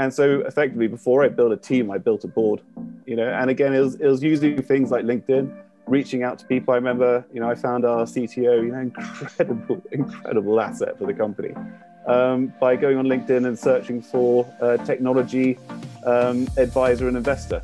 and so effectively, before I built a team, I built a board. You know, and again, it was it was using things like LinkedIn, reaching out to people. I remember, you know, I found our CTO, you know, incredible, incredible asset for the company. Um, by going on LinkedIn and searching for a technology um, advisor and investor.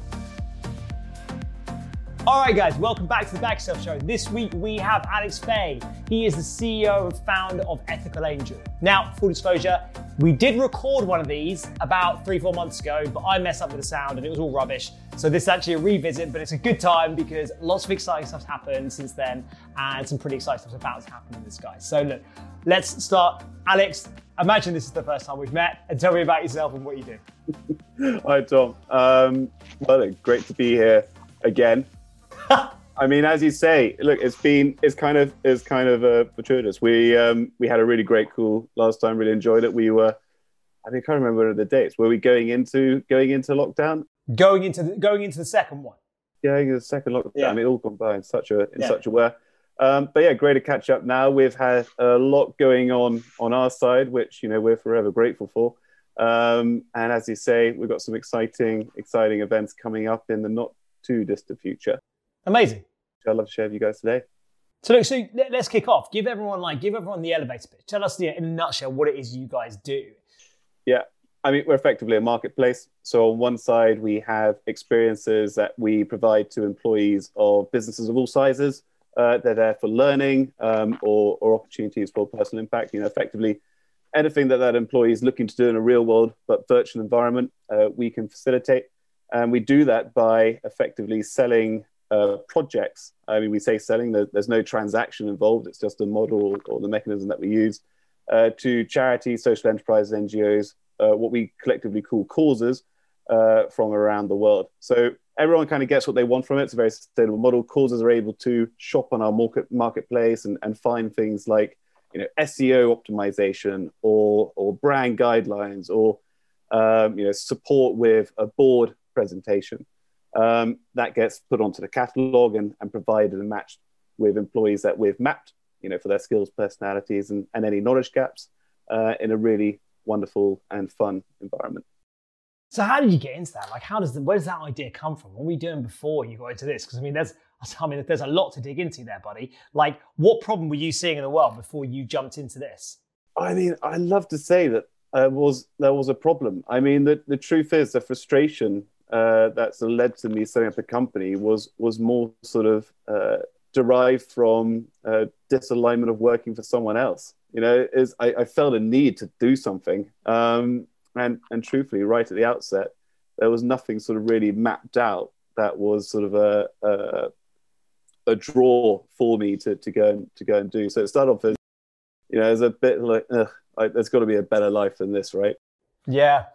All right, guys, welcome back to the Back Show. This week we have Alex Fahie. He is the CEO and founder of Ethical Angel. Now, full disclosure, we did record one of these about three, four months ago, but I messed up with the sound and it was all rubbish. So this is actually a revisit, but it's a good time because lots of exciting stuff's happened since then and some pretty exciting stuff's about to happen with this guy. So look, let's start. Alex, imagine this is the first time we've met and tell me about yourself and what you do. Hi, Tom. Um, well, great to be here again. I mean, as you say, look, it's been it's kind of it's kind of uh, fortuitous. We um, we had a really great call last time. Really enjoyed it. We were, I think I can't remember the dates. Were we going into going into lockdown? Going into the, going into the second one. Going into the second lockdown. Yeah. It all gone by in such a in yeah. such a way. Um, but yeah, great to catch up now. We've had a lot going on on our side, which you know we're forever grateful for. Um, and as you say, we've got some exciting exciting events coming up in the not too distant future. Amazing. I'd love to share with you guys today. So look, so let's kick off. Give everyone like give everyone the elevator pitch. Tell us in a nutshell what it is you guys do. Yeah, I mean we're effectively a marketplace. So on one side we have experiences that we provide to employees of businesses of all sizes. Uh, they're there for learning um, or, or opportunities for personal impact. You know, effectively anything that that employee is looking to do in a real world but virtual environment, uh, we can facilitate. And we do that by effectively selling uh, projects. I mean, we say selling, there's no transaction involved, it's just a model or the mechanism that we use uh, to charities, social enterprises, NGOs, uh, what we collectively call causes uh, from around the world. So everyone kind of gets what they want from it. It's a very sustainable model. Causes are able to shop on our market, marketplace and, and find things like you know, SEO optimization or, or brand guidelines or um, you know, support with a board presentation um, that gets put onto the catalog and, and provided and matched with employees that we've mapped, you know, for their skills, personalities, and, and any knowledge gaps uh, in a really wonderful and fun environment. So how did you get into that? Like, how does the, where does that idea come from? What were you doing before you got into this? Because I mean, there's I mean, there's a lot to dig into there, buddy. Like, what problem were you seeing in the world before you jumped into this? I mean, I love to say that uh, was there was a problem. I mean, the, the truth is, the frustration uh, that sort of led to me setting up a company was was more sort of uh, derived from uh, disalignment of working for someone else. You know, is I, I felt a need to do something, um, and and truthfully, right at the outset, there was nothing sort of really mapped out that was sort of a, a a draw for me to, to go and to go and do. So it started off as you know, as a bit like, there's got to be a better life than this, right? Yeah,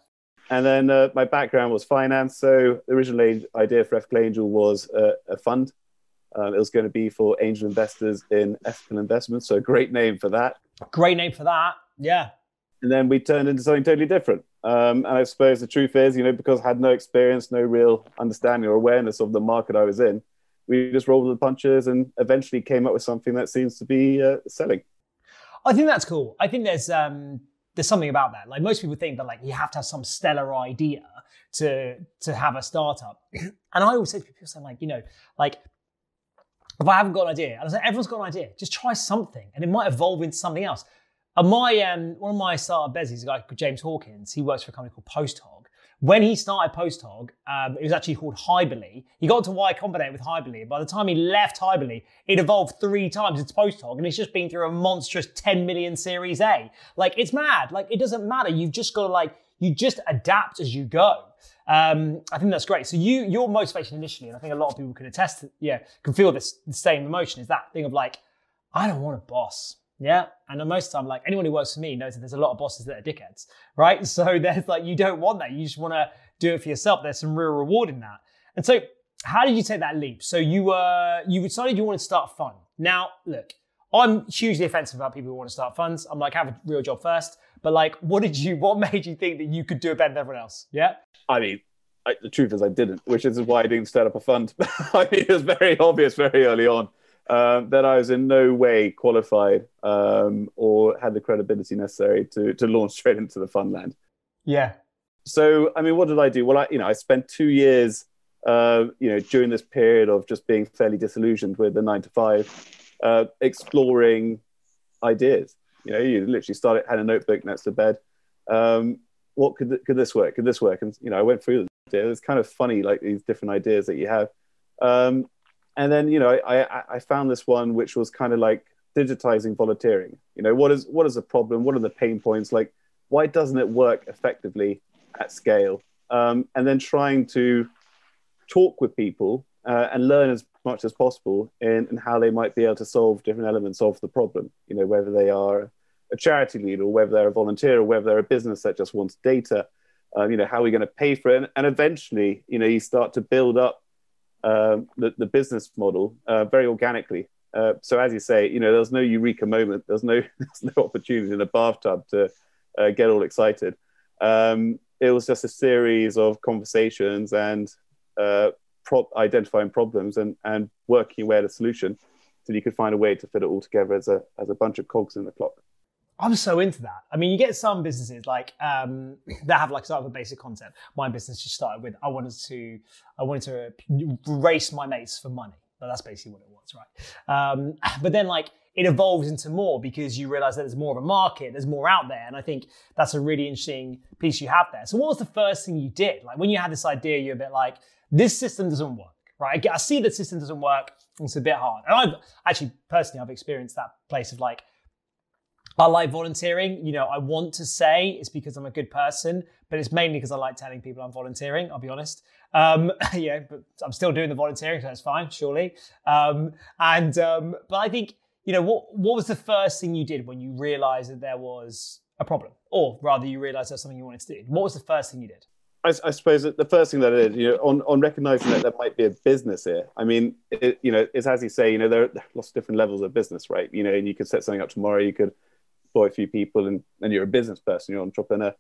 and then uh, my background was finance. So the original idea for Ethical Angel was uh, a fund. Um, it was going to be for angel investors in ethical investments. So great name for that. Great name for that. Yeah. And then we turned into something totally different. Um, and I suppose the truth is, you know, because I had no experience, no real understanding or awareness of the market I was in, we just rolled with the punches and eventually came up with something that seems to be uh, selling. I think that's cool. I think there's um, there's something about that. Like most people think that like you have to have some stellar idea to to have a startup. and I always say to people, saying like, you know, like if I haven't got an idea, and I say everyone's got an idea, just try something, and it might evolve into something else. And my um, one of my startup is a guy called James Hawkins. He works for a company called PostHog, when he started PostHog, um, it was actually called Hyberly. He got to Y Combinator with Hyberly. and By the time he left Hyberly, it evolved three times into PostHog, and it's just been through a monstrous 10 million Series A. Like, it's mad. Like, it doesn't matter. You've just got to, like, you just adapt as you go. Um, I think that's great. So you, your motivation initially, and I think a lot of people can attest, to, yeah, can feel this the same emotion, is that thing of like, I don't want a boss. Yeah. And most of the time, like anyone who works for me knows that there's a lot of bosses that are dickheads, right? So there's like, you don't want that. You just want to do it for yourself. There's some real reward in that. And so how did you take that leap? So you were, you decided you wanted to start a fund. Now, look, I'm hugely offensive about people who want to start funds. I'm like, have a real job first. But like, what did you, what made you think that you could do it better than everyone else? Yeah. I mean, I, the truth is I didn't, which is why I didn't start up a fund. I mean, it was very obvious very early on um, that I was in no way qualified um, or had the credibility necessary to to launch straight into the fun land. Yeah. so I mean, what did I do? Well, I you know I spent two years, uh, you know, during this period of just being fairly disillusioned with the nine to five, uh, exploring ideas. You know, you literally started had a notebook next to bed. Um, what could could this work? Could this work? And you know, I went through it. It's kind of funny, like these different ideas that you have. Um, and then you know, I, I found this one which was kind of like digitizing volunteering. You know, what is what is the problem? What are the pain points? Like, why doesn't it work effectively at scale? Um, and then trying to talk with people uh, and learn as much as possible in, in how they might be able to solve different elements of the problem. You know, whether they are a charity leader or whether they're a volunteer or whether they're a business that just wants data. Um, you know, how are we going to pay for it? And, and, eventually, you know, you start to build up um, the, the business model uh, very organically. Uh, so as you say, you know, there's no eureka moment. There's no there's no opportunity in a bathtub to uh, get all excited. Um, it was just a series of conversations and uh, pro- identifying problems and, and working away at a solution so you could find a way to fit it all together as a, as a bunch of cogs in the clock. I'm so into that. I mean, you get some businesses like um, that have like sort of a basic concept. My business just started with I wanted to I wanted to race my mates for money. But that's basically what it was, right? Um, but then like it evolves into more because you realize that there's more of a market, there's more out there, and I think that's a really interesting piece you have there. So, what was the first thing you did? Like when you had this idea, you're a bit like, this system doesn't work, right? I see the system doesn't work. It's a bit hard. And I've actually, personally, I've experienced that place of like, I like volunteering. You know, I want to say it's because I'm a good person, but it's mainly because I like telling people I'm volunteering. I'll be honest. Um, yeah, but I'm still doing the volunteering, so that's fine, surely. Um, and um, but I think you know what what was the first thing you did when you realised that there was a problem, or rather, you realised there's something you wanted to do. What was the first thing you did? I, I, suppose the first thing that I did, you know, on, on recognizing that there might be a business here. I mean, it, you know, it's as you say, you know, there are lots of different levels of business, right? You know, and you could set something up tomorrow, you could employ a few people, and, and you're a business person, you're an entrepreneur.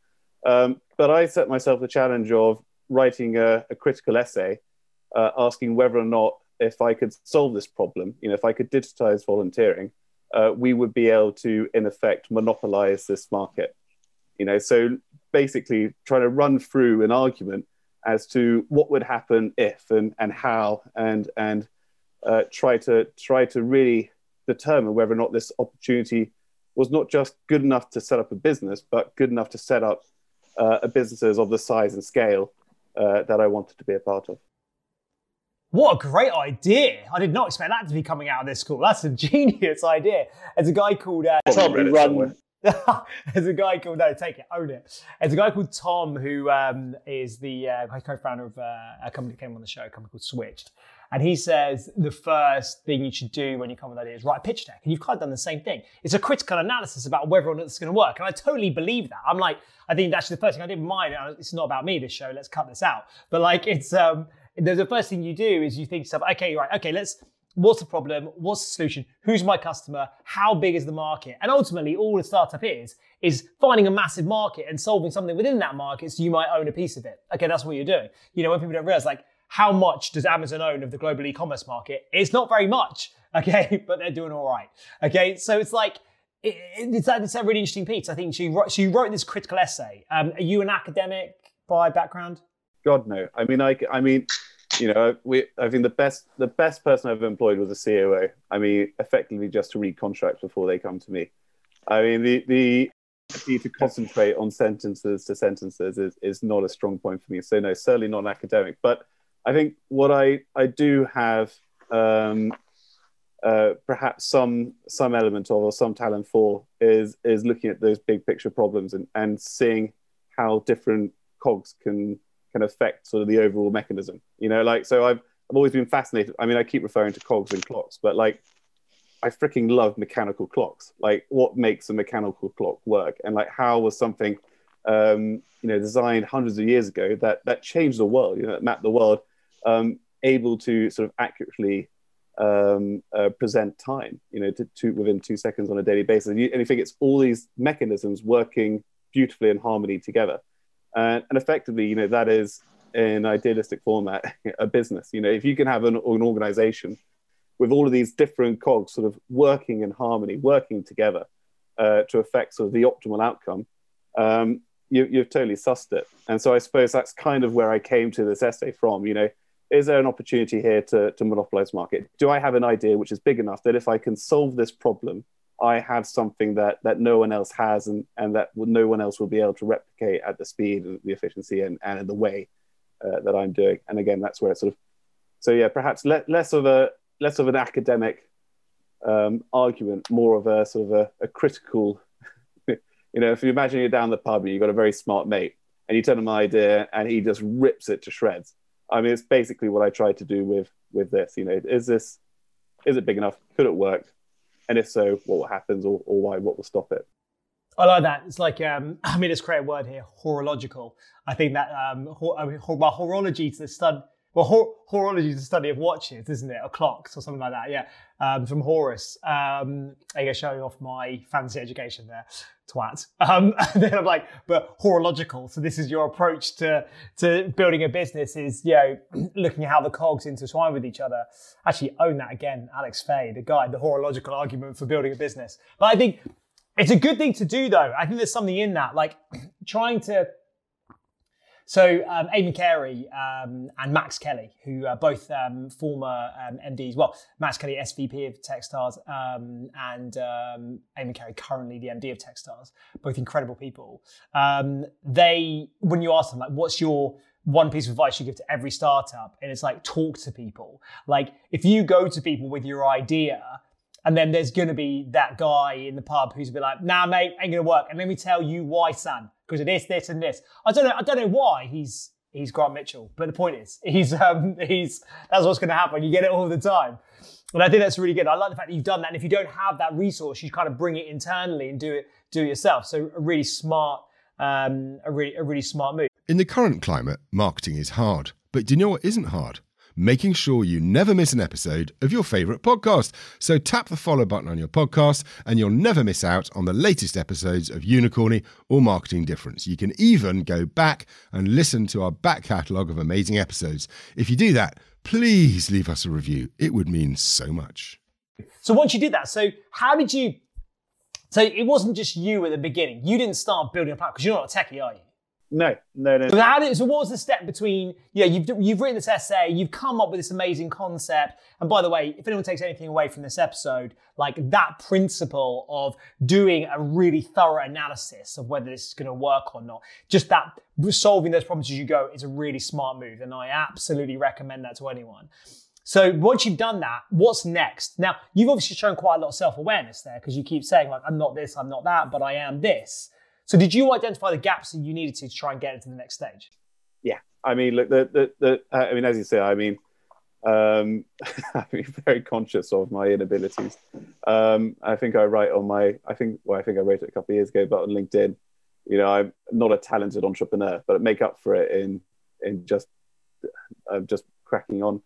Um, but I set myself the challenge of writing a, a critical essay uh, asking whether or not if I could solve this problem, you know, if I could digitize volunteering, uh, we would be able to, in effect, monopolize this market. You know, so basically trying to run through an argument as to what would happen if and, and how and and uh, try to try to really determine whether or not this opportunity was not just good enough to set up a business, but good enough to set up uh, a businesses of the size and scale uh, that I wanted to be a part of. What a great idea! I did not expect that to be coming out of this school. That's a genius idea. There's a guy called uh, Tom who run. There's a guy called no, take it, own it. There's a guy called Tom who um, is the uh, co-founder of uh, a company that came on the show, a company called Switched, and he says the first thing you should do when you come with ideas write a pitch deck, and you've kind of done the same thing. It's a critical analysis about whether or not it's going to work, and I totally believe that. I'm like, I think that's the first thing I did in mine. It's not about me this show. Let's cut this out. But like, it's um, the first thing you do is you think stuff. Okay, right. Okay, let's What's the problem? What's the solution? Who's my customer? How big is the market? And ultimately, all a startup is, is finding a massive market and solving something within that market so you might own a piece of it. Okay, that's what you're doing. You know, when people don't realize, like, how much does Amazon own of the global e-commerce market? It's not very much, okay, but they're doing all right. Okay, so it's like, it, it's, it's a really interesting piece. I think she wrote, she wrote this critical essay. Um, are you an academic by background? God no. I mean, I, I mean, you know, we I think the best the best person I've employed was a COO. I mean, effectively just to read contracts before they come to me. I mean, the the to concentrate on sentences to sentences is, is not a strong point for me. So no, certainly not academic. But I think what I I do have um, uh, perhaps some some element of or some talent for is is looking at those big picture problems and, and seeing how different cogs can can affect sort of the overall mechanism. You know, like so I've I've always been fascinated. I mean, I keep referring to cogs and clocks, but like I freaking love mechanical clocks. Like what makes a mechanical clock work, and like how was something um, you know designed hundreds of years ago that that changed the world, you know, that mapped the world, um, able to sort of accurately um, uh, present time, you know, to, to, within two seconds on a daily basis. And you, and you think it's all these mechanisms working beautifully in harmony together. Uh, and effectively, you know, that is in idealistic format a business. You know, if you can have an, an organization with all of these different cogs sort of working in harmony, working together uh, to affect sort of the optimal outcome, um, you, you've totally sussed it. And so I suppose that's kind of where I came to this essay from. You know, is there an opportunity here to, to monopolize market? Do I have an idea which is big enough that if I can solve this problem, I have something that that no one else has and, and that no one else will be able to replicate at the speed and the efficiency and, and in the way uh, that I'm doing. And again, that's where it's sort of so yeah, perhaps le- less of a less of an academic um, argument, more of a sort of a, a critical. you know, if you imagine you're down the pub and you've got a very smart mate, and you tell him an idea and he just rips it to shreds. I mean, it's basically what I tried to do with with this. You know, is this is it big enough? Could it work? And if so, what happens or, or why? What will stop it? I like that. It's like um, I mean, let's create a word here: horological. I think that um, hor- I mean, hor- well, horology to the stud well, hor- horology is the study of watches, isn't it? Or clocks or something like that. Yeah, um, from Horus. Um, I guess showing off my fancy education there, twat. Um, then I'm like, but horological. So this is your approach to to building a business is you know looking at how the cogs intertwine with each other. Actually, own that again, Alex Fahie, the guy, the horological argument for building a business. But I think it's a good thing to do, though. I think there's something in that, like trying to so um, Eamonn Carey um, and Max Kelly, who are both um, former um, MDs, well, Max Kelly, SVP of Techstars, um, and um, Eamonn Carey, currently the MD of Techstars, both incredible people. Um, they, when you ask them, like, what's your one piece of advice you give to every startup? And it's like, talk to people. Like, if you go to people with your idea, and then there's going to be that guy in the pub who's bit like, nah, mate, ain't going to work. And let me tell you why, son because of this, this, and this. I don't know. I don't know why he's he's Grant Mitchell, but the point is, he's um, he's that's what's going to happen. You get it all the time, and I think that's really good. I like the fact that you've done that. And if you don't have that resource, you kind of bring it internally and do it do it yourself. So a really smart, um, a really a really smart move. In the current climate, marketing is hard. But do you know what isn't hard? Making sure you never miss an episode of your favourite podcast. So tap the follow button on your podcast and you'll never miss out on the latest episodes of Unicorny or Marketing Difference. You can even go back and listen to our back catalogue of amazing episodes. If you do that, please leave us a review. It would mean so much. So once you did that, so how did you? So it wasn't just you at the beginning. You didn't start building a platform because you're not a techie, are you? No, no, no. So, how did, so what was the step between, yeah, you've, you've written this essay, you've come up with this amazing concept. And by the way, if anyone takes anything away from this episode, like that principle of doing a really thorough analysis of whether this is going to work or not, just that solving those problems as you go is a really smart move. And I absolutely recommend that to anyone. So once you've done that, what's next? Now, you've obviously shown quite a lot of self-awareness there because you keep saying like, I'm not this, I'm not that, but I am this. So did you identify the gaps that you needed to, to try and get into the next stage? Yeah, I mean, look, the the, the uh, I mean, as you say, I mean, um, I'm very conscious of my inabilities. Um, I think I write on my, I think, well, I think I wrote it a couple of years ago, but on LinkedIn, you know, I'm not a talented entrepreneur, but I make up for it in in just uh, just cracking on.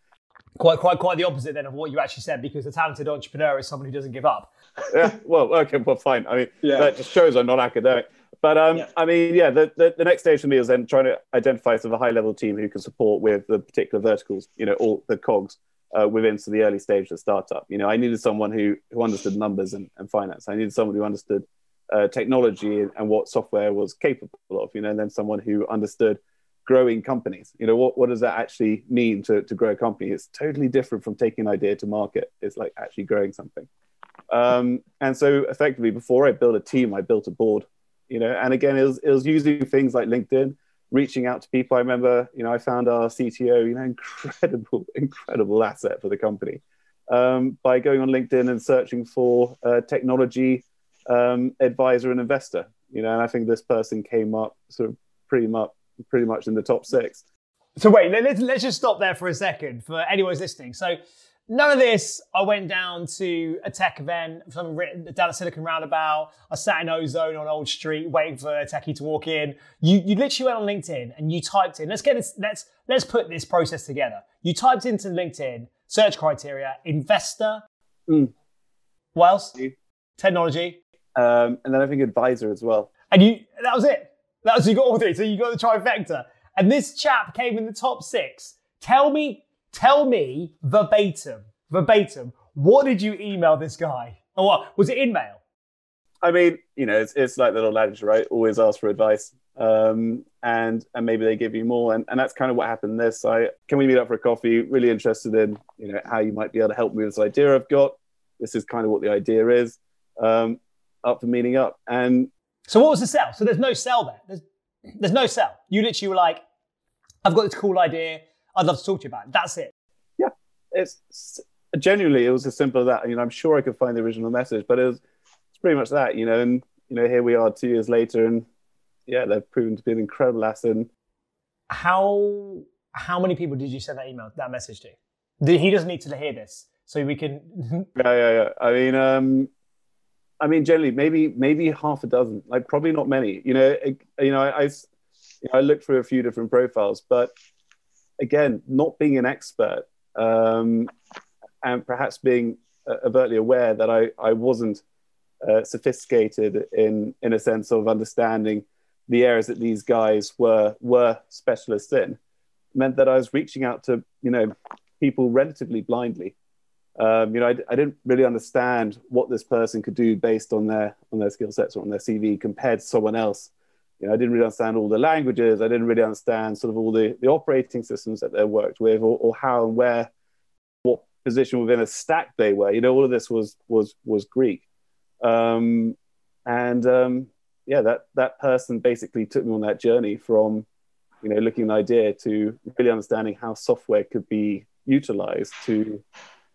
Quite, quite, quite the opposite then of what you actually said, because a talented entrepreneur is someone who doesn't give up. yeah, well, okay, well, fine. I mean, yeah. that just shows I'm not academic. But um, yeah. I mean, yeah, the, the, the, next stage for me is then trying to identify sort of a high level team who can support with the particular verticals, you know, all the cogs uh, within so the early stage of the startup. You know, I needed someone who who understood numbers and, and finance. I needed someone who understood uh, technology and, and, what software was capable of. You know, and then someone who understood growing companies. You know, what what does that actually mean to to grow a company? It's totally different from taking an idea to market. It's like actually growing something. Um, and so effectively, before I built a team, I built a board you know and again it was, it was using things like linkedin reaching out to people. I remember you know i found our cto you know incredible incredible asset for the company. Um, by going on linkedin and searching for technology um, advisor and investor you know and i think this person came up sort of pretty much pretty much in the top six. So wait let's, let's just stop there for a second for anyone who's listening. So None of this. I went down to a tech event, something written down at Silicon Roundabout. I sat in Ozone on Old Street, waiting for a techie to walk in. You, you literally went on LinkedIn and you typed in. Let's get this. Let's let's put this process together. You typed into LinkedIn search criteria: investor. Mm. What else? Technology. Um, and then I think advisor as well. And you that was it. That was you got all three. So you got the trifecta. And this chap came in the top six. Tell me Tell me verbatim, verbatim, what did you email this guy? Or what? Was it in mail? I mean, you know, it's, it's like the little adage, right? Always ask for advice. um, and and maybe they give you more. And, and that's kind of what happened. This I can we meet up for a coffee? Really interested in you know how you might be able to help me with this idea I've got. This is kind of what the idea is. Um, up for meeting up. And so what was the sell? So there's no sell there. There's there's no sell. You literally were like, I've got this cool idea. I'd love to talk to you about it. That's it. Yeah, it's genuinely it was as simple as that. You know, I'm sure I could find the original message, but it was it's pretty much that. You know, and you know here we are two years later, and yeah, they've proven to be an incredible asset. How how many people did you send that email that message to? He doesn't need to hear this, so we can. yeah, yeah, yeah. I mean, um, I mean, generally, maybe maybe half a dozen. Like, probably not many. You know, it, you know, I, I, you know, I looked through a few different profiles, but again, not being an expert um, and perhaps being uh, overtly aware that I I wasn't uh, sophisticated in in a sense of understanding the areas that these guys were were specialists in, meant that I was reaching out to you know people relatively blindly um, you know, I, I, didn't really understand what this person could do based on their on their skill sets or on their CV compared to someone else. You know, I didn't really understand all the languages. I didn't really understand sort of all the, the operating systems that they worked with, or, or how and where, what position within a stack they were. You know, all of this was was was Greek, um, and um, yeah, that that person basically took me on that journey from, you know, looking at an idea to really understanding how software could be utilized to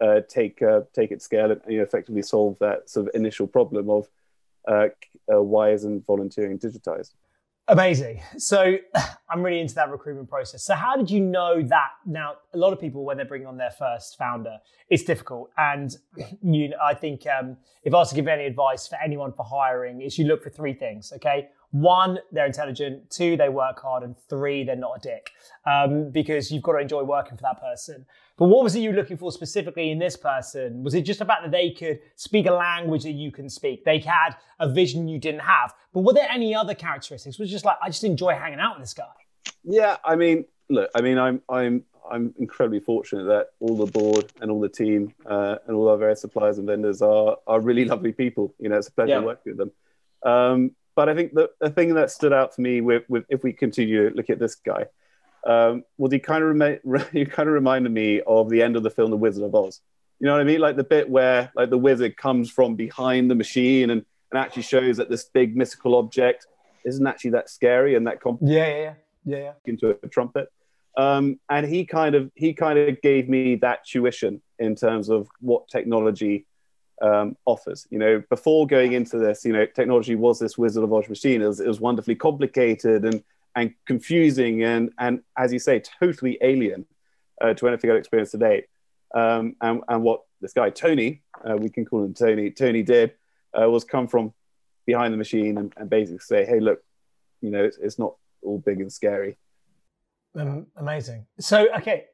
uh, take uh, take it scale and you know, effectively solve that sort of initial problem of uh, uh, why isn't volunteering digitized? Amazing. So I'm really into that recruitment process. So how did you know that? Now, a lot of people when they're bringing on their first founder, it's difficult. And you, I think um, if I was to give any advice for anyone for hiring, is you look for three things. Okay, one, they're intelligent. Two, they work hard, and three, they're not a dick. Um, because you've got to enjoy working for that person. But what was it you were looking for specifically in this person? Was it just about that they could speak a language that you can speak? They had a vision you didn't have. But were there any other characteristics? Was just like I just enjoy hanging out with this guy. Yeah, I mean, look, I mean, I'm I'm I'm incredibly fortunate that all the board and all the team uh, and all our various suppliers and vendors are are really lovely people. You know, it's a pleasure yeah. working with them. Um, but I think the, the thing that stood out for me with, with if we continue to look at this guy um, well, he kind of remi- he kind of reminded me of the end of the film The Wizard of Oz. You know what I mean? Like the bit where like the wizard comes from behind the machine and, and actually shows that this big mystical object isn't actually that scary and that comp- yeah, yeah, yeah, yeah, into a trumpet. Um, and he kind of he kind of gave me that tuition in terms of what technology um, offers. You know, before going into this, you know, technology was this Wizard of Oz machine. It was, it was wonderfully complicated and and confusing and and as you say, totally alien uh, to anything I've experienced to date. Um, and and what this guy Tony, uh, we can call him Tony, Tony did uh, was come from behind the machine and, and basically say, hey, look, you know, it's, it's not all big and scary. Um, amazing. So okay.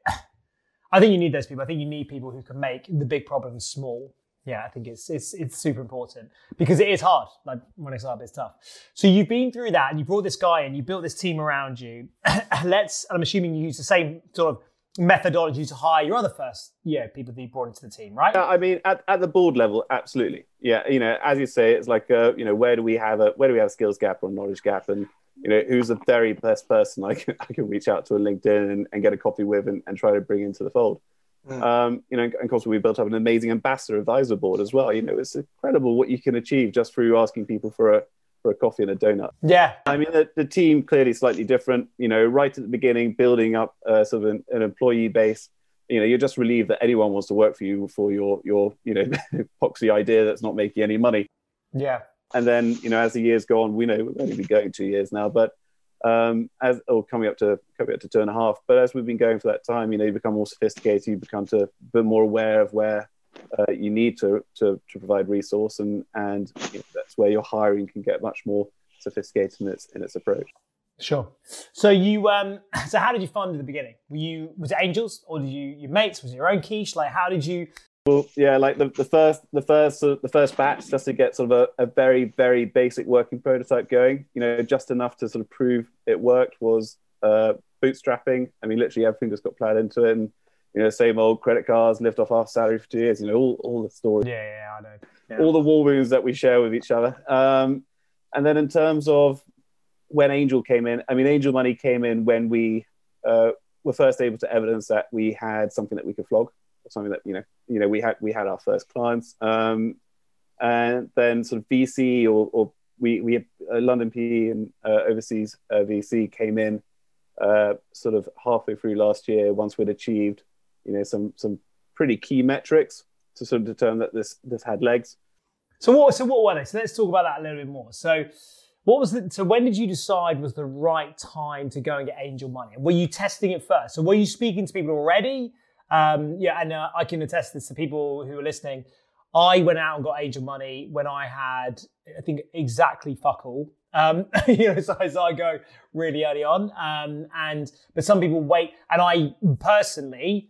I think you need those people. I think you need people who can make the big problems small yeah, I think it's it's it's super important because it is hard. Like running a startup is tough. So you've been through that, and you brought this guy in, you built this team around you. Let's. And I'm assuming you use the same sort of methodology to hire your other first yeah people that you brought into the team, right? Yeah, I mean, at, at the board level, absolutely. Yeah, you know, as you say, it's like uh, you know, where do we have a where do we have a skills gap or knowledge gap, and you know, who's the very best person I can I can reach out to on LinkedIn and, and get a coffee with and, and try to bring into the fold. Mm. Um, you know, and of course, we built up an amazing ambassador advisor board as well. You know, it's incredible what you can achieve just through asking people for a for a coffee and a donut. Yeah, I mean, the, the team clearly slightly different. You know, right at the beginning, building up uh, sort of an, an employee base. You know, you're just relieved that anyone wants to work for you for your your you know epoxy idea that's not making any money. Yeah. And then you know, as the years go on, we know we've only been going two years now, but um, as or coming up to coming up to two and a half. But as we've been going for that time, you know, you become more sophisticated, you become to be more aware of where uh, you need to, to to provide resource, and and you know, that's where your hiring can get much more sophisticated in its in its approach. Sure. So you um so how did you fund in the beginning? Were you was it angels or did you your mates? Was it your own quiche? Like how did you well, yeah, like the, the first the first uh, the first batch just to get sort of a, a, very very basic working prototype going. You know, just enough to sort of prove it worked was uh, bootstrapping. I mean, literally everything just got plowed into it, and you know, same old credit cards, lived off our salary for two years. You know, all all the stories. Yeah, yeah, I know. Yeah. All the war wounds that we share with each other. Um, and then in terms of when Angel came in, I mean, Angel money came in when we uh, were first able to evidence that we had something that we could flog, something that you know, you know, we had we had our first clients, um, and then sort of VC or, or we we uh, London PE and uh, overseas uh, VC came in uh, sort of halfway through last year once we'd achieved, you know, some some pretty key metrics to sort of determine that this this had legs. So what? So what were they? So let's talk about that a little bit more. So, what was the? So when did you decide was the right time to go and get angel money? Were you testing it first? So were you speaking to people already? Um, yeah, and uh, I can attest this to people who are listening. I went out and got angel money when I had, I think, exactly fuck all. Um, you know, so, I go really early on, um, and but some people wait, and I personally,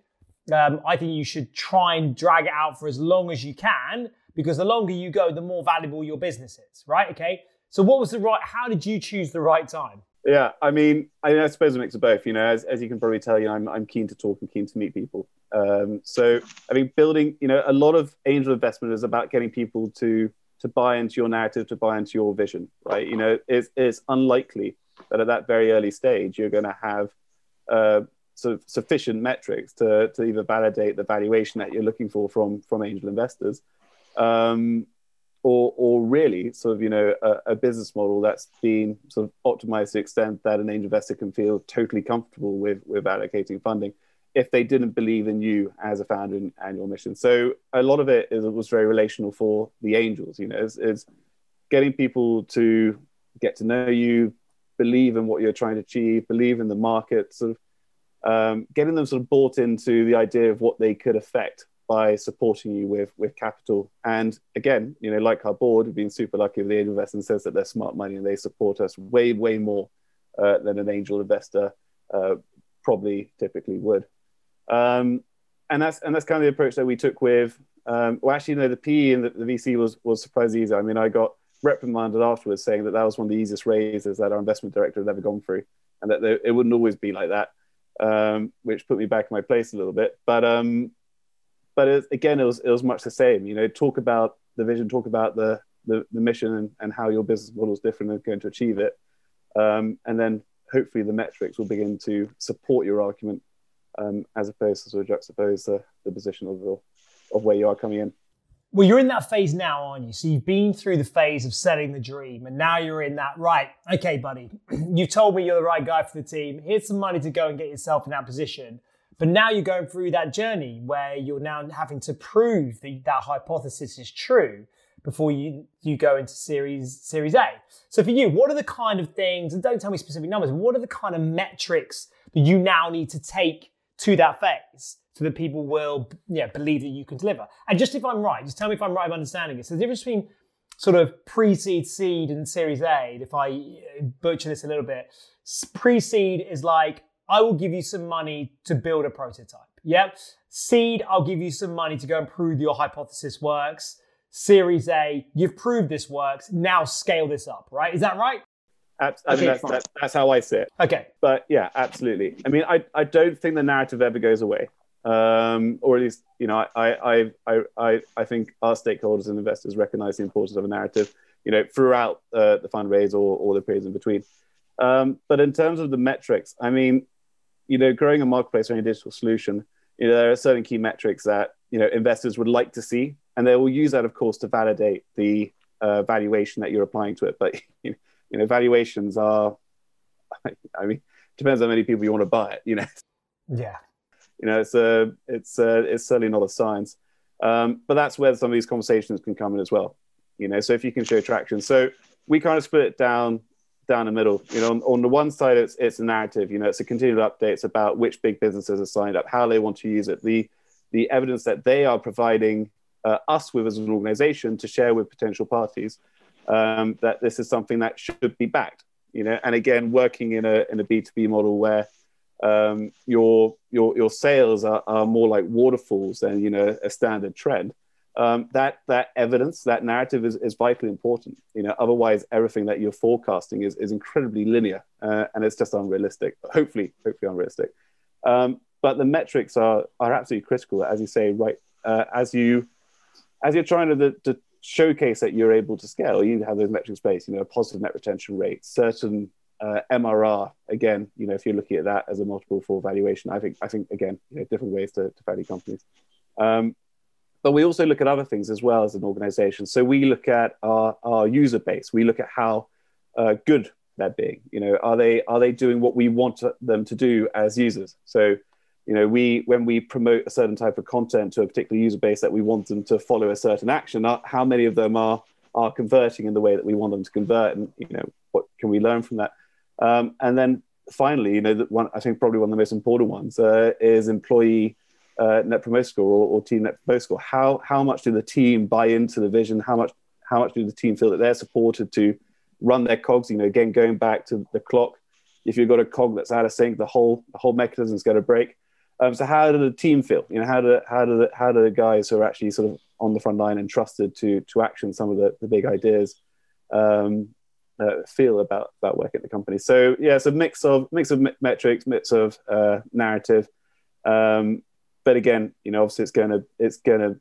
um, I think you should try and drag it out for as long as you can because the longer you go, the more valuable your business is, right? Okay. So what was the right, how did you choose the right time? Yeah, I mean, I, I suppose a mix of both. You know, as, as you can probably tell, you know, I'm, I'm keen to talk and keen to meet people. Um, so I think building, you know, a lot of angel investment is about getting people to to buy into your narrative, to buy into your vision, right? You know, it's, it's unlikely that at that very early stage you're going to have uh, sort of sufficient metrics to to either validate the valuation that you're looking for from from angel investors, um, or or really sort of you know a, a, business model that's been sort of optimized to the extent that an angel investor can feel totally comfortable with with allocating funding if they didn't believe in you as a founder and, and your mission. So a lot of it is, was very relational for the angels. You know, is, is getting people to get to know you, believe in what you're trying to achieve, believe in the market, sort of um, getting them sort of bought into the idea of what they could affect by supporting you with with capital. And again, you know, like our board, we've been super lucky with the angel investor says that they're smart money and they support us way, way more uh, than an angel investor uh, probably typically would. Um, and that's and that's kind of the approach that we took with. Um, well, actually, no, the PE and the, the VC was was surprisingly easy. I mean, I got reprimanded afterwards saying that that was one of the easiest raises that our investment director had ever gone through, and that it wouldn't always be like that, um, which put me back in my place a little bit. But um, but it, again, it was it was much the same. You know, talk about the vision, talk about the the, the mission and, and how your business model is different and going to achieve it, um, and then hopefully the metrics will begin to support your argument um, as opposed to sort of juxtapose the, the position of of where you are coming in. Well, you're in that phase now, aren't you? So you've been through the phase of selling the dream, and now you're in that, right, okay, buddy, you told me you're the right guy for the team. Here's some money to go and get yourself in that position. But now you're going through that journey where you're now having to prove that that hypothesis is true before you, you go into series series A. So for you, what are the kind of things, and don't tell me specific numbers, what are the kind of metrics that you now need to take to that phase so that people will yeah, believe that you can deliver? And just if I'm right, just tell me if I'm right of understanding it. So the difference between sort of pre-seed, seed, and series A, if I butcher this a little bit, pre-seed is like I will give you some money to build a prototype. Yep. Seed, I'll give you some money to go and prove your hypothesis works. Series A, you've proved this works. Now scale this up, right? Is that right? I mean, that's, that's, that's, how I see it. Okay. But yeah, absolutely. I mean, I, I don't think the narrative ever goes away. Um, or at least, you know, I, I, I, I, I think our stakeholders and investors recognize the importance of a narrative, you know, throughout uh, the fundraise or, or the periods in between. Um, but in terms of the metrics, I mean, you know, growing a marketplace or any digital solution, you know, there are certain key metrics that you know investors would like to see, and they will use that, of course, to validate the uh, valuation that you're applying to it. But you know, valuations are, I mean, depends how many people you want to buy it. You know. Yeah. You know, it's a, it's a, it's certainly not a science, um, but that's where some of these conversations can come in as well. You know, so if you can show traction, so we kind of split it down down the middle. You know, on, on, the one side, it's it's a narrative. You know, it's a continual update. It's about which big businesses are signed up, how they want to use it, the the evidence that they are providing uh, us with as an organization to share with potential parties. Um, that this is something that should be backed. You know, and again, working in a in a B two B model where um, your your your sales are, are more like waterfalls than you know a standard trend um, that that evidence, that narrative is, is vitally important. You know, otherwise everything that you're forecasting is, is incredibly linear uh, and it's just unrealistic. Hopefully, hopefully unrealistic. Um, but the metrics are are absolutely critical, as you say, right? Uh, as you as you're trying to, to showcase that you're able to scale, you have those metrics based. You know, a positive net retention rate, certain uh, MRR again. You know, if you're looking at that as a multiple for valuation, I think I think again, you know, different ways to, to value companies. Um, but we also look at other things as well as an organization. So we look at our, our user base. We look at how uh, good they're being. You know, are they are they doing what we want them to do as users? So, you know, we when we promote a certain type of content to a particular user base that we want them to follow a certain action, uh, how many of them are are converting in the way that we want them to convert, and you know, what can we learn from that? Um, and then finally, you know, that one I think probably one of the most important ones uh, is employee uh, net promoter score or, or, team net promoter score. How how much do the team buy into the vision? How much how much do the team feel that they're supported to run their cogs? You know, again going back to the clock. If you've got a cog that's out of sync, the whole the whole mechanism is going to break. Um, so how do the team feel? You know, how do how do the, how do the guys who are actually sort of on the front line and trusted to to action some of the, the big ideas um, uh, feel about about working at the company? So yeah, it's a mix of mix of metrics, mix of uh, narrative. Um, but again, you know, obviously it's going to it's going to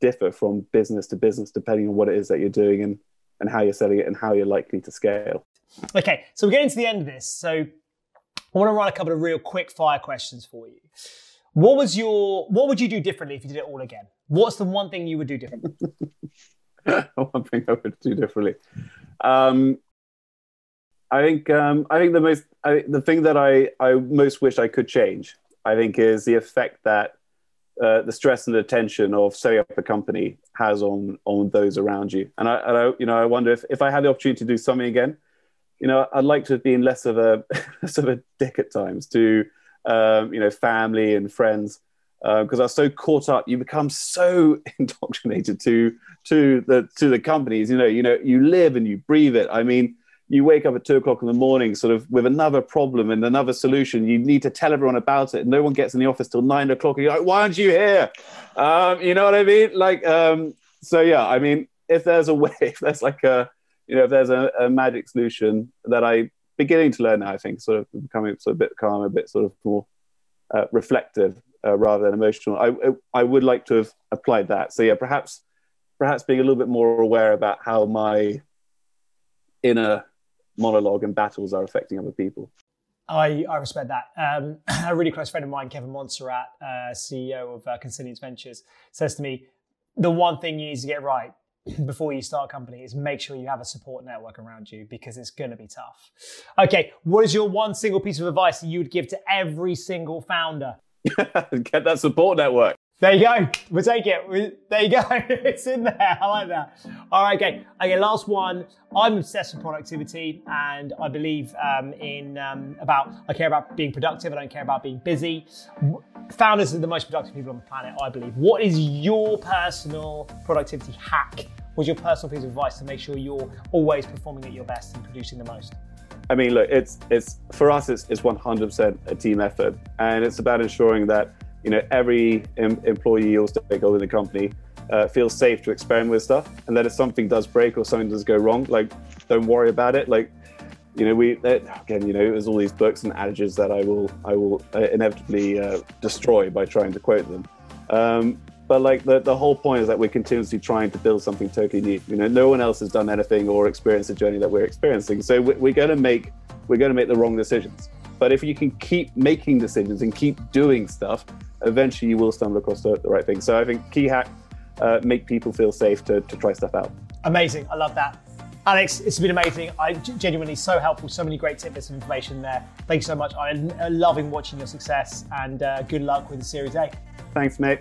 differ from business to business depending on what it is that you're doing and and how you're selling it and how you're likely to scale. Okay, so we're getting to the end of this. So I want to run a couple of real quick fire questions for you. What was your what would you do differently if you did it all again? What's the one thing you would do differently? one thing I would do differently. Um, I think um, I think the most I, the thing that I, I most wish I could change I think is the effect that uh, the stress and the tension of setting up a company has on on those around you. And I, and I, you know, I wonder if, if I had the opportunity to do something again, you know, I'd like to have been less of a sort of a dick at times to, um, you know, family and friends, because uh, I was so caught up. You become so indoctrinated to to the to the companies. You know, you know, you live and you breathe it. I mean, you wake up at two o'clock in the morning, sort of with another problem and another solution. You need to tell everyone about it. No one gets in the office till nine o'clock. You're like, why aren't you here? Um, you know what I mean? Like, um, so yeah, I mean, if there's a way, if there's like a, you know, if there's a, a magic solution that I beginning to learn now, I think, sort of becoming sort of a bit calmer, a bit sort of more uh, reflective uh, rather than emotional. I, I would like to have applied that. So yeah, perhaps perhaps being a little bit more aware about how my inner monologue and battles are affecting other people. I, I respect that. Um, a really close friend of mine, Kevin Montserrat, uh, CEO of uh, Consilience Ventures, says to me, the one thing you need to get right before you start a company is make sure you have a support network around you because it's going to be tough. Okay, what is your one single piece of advice that you would give to every single founder? Get that support network. There you go. We'll take it. We, there you go. it's in there. I like that. All right, okay. Okay, last one. I'm obsessed with productivity and I believe um, in um, about, I care about being productive. I don't care about being busy. Founders are the most productive people on the planet, I believe. What is your personal productivity hack? What's your personal piece of advice to make sure you're always performing at your best and producing the most? I mean, look, it's, it's for us, it's, it's 100% a team effort. And it's about ensuring that you know every em- employee or stakeholder in the company uh, feels safe to experiment with stuff. And that if something does break or something does go wrong like don't worry about it. Like you know we again you know there's all these books and adages that i will i will uh, inevitably uh, destroy by trying to quote them. Um, but like the, the whole point is that we're continuously trying to build something totally new. You know no one else has done anything or experienced the journey that we're experiencing. So we're going to make we're going to make the wrong decisions. But if you can keep making decisions and keep doing stuff eventually you will stumble across the, the right thing. So I think key hack, uh, make people feel safe to, to try stuff out. Amazing. I love that. Alex, it's been amazing. I genuinely so helpful. So many great tidbits of information there. Thank you so much. I'm loving watching your success and uh, good luck with the Series A. Thanks, mate.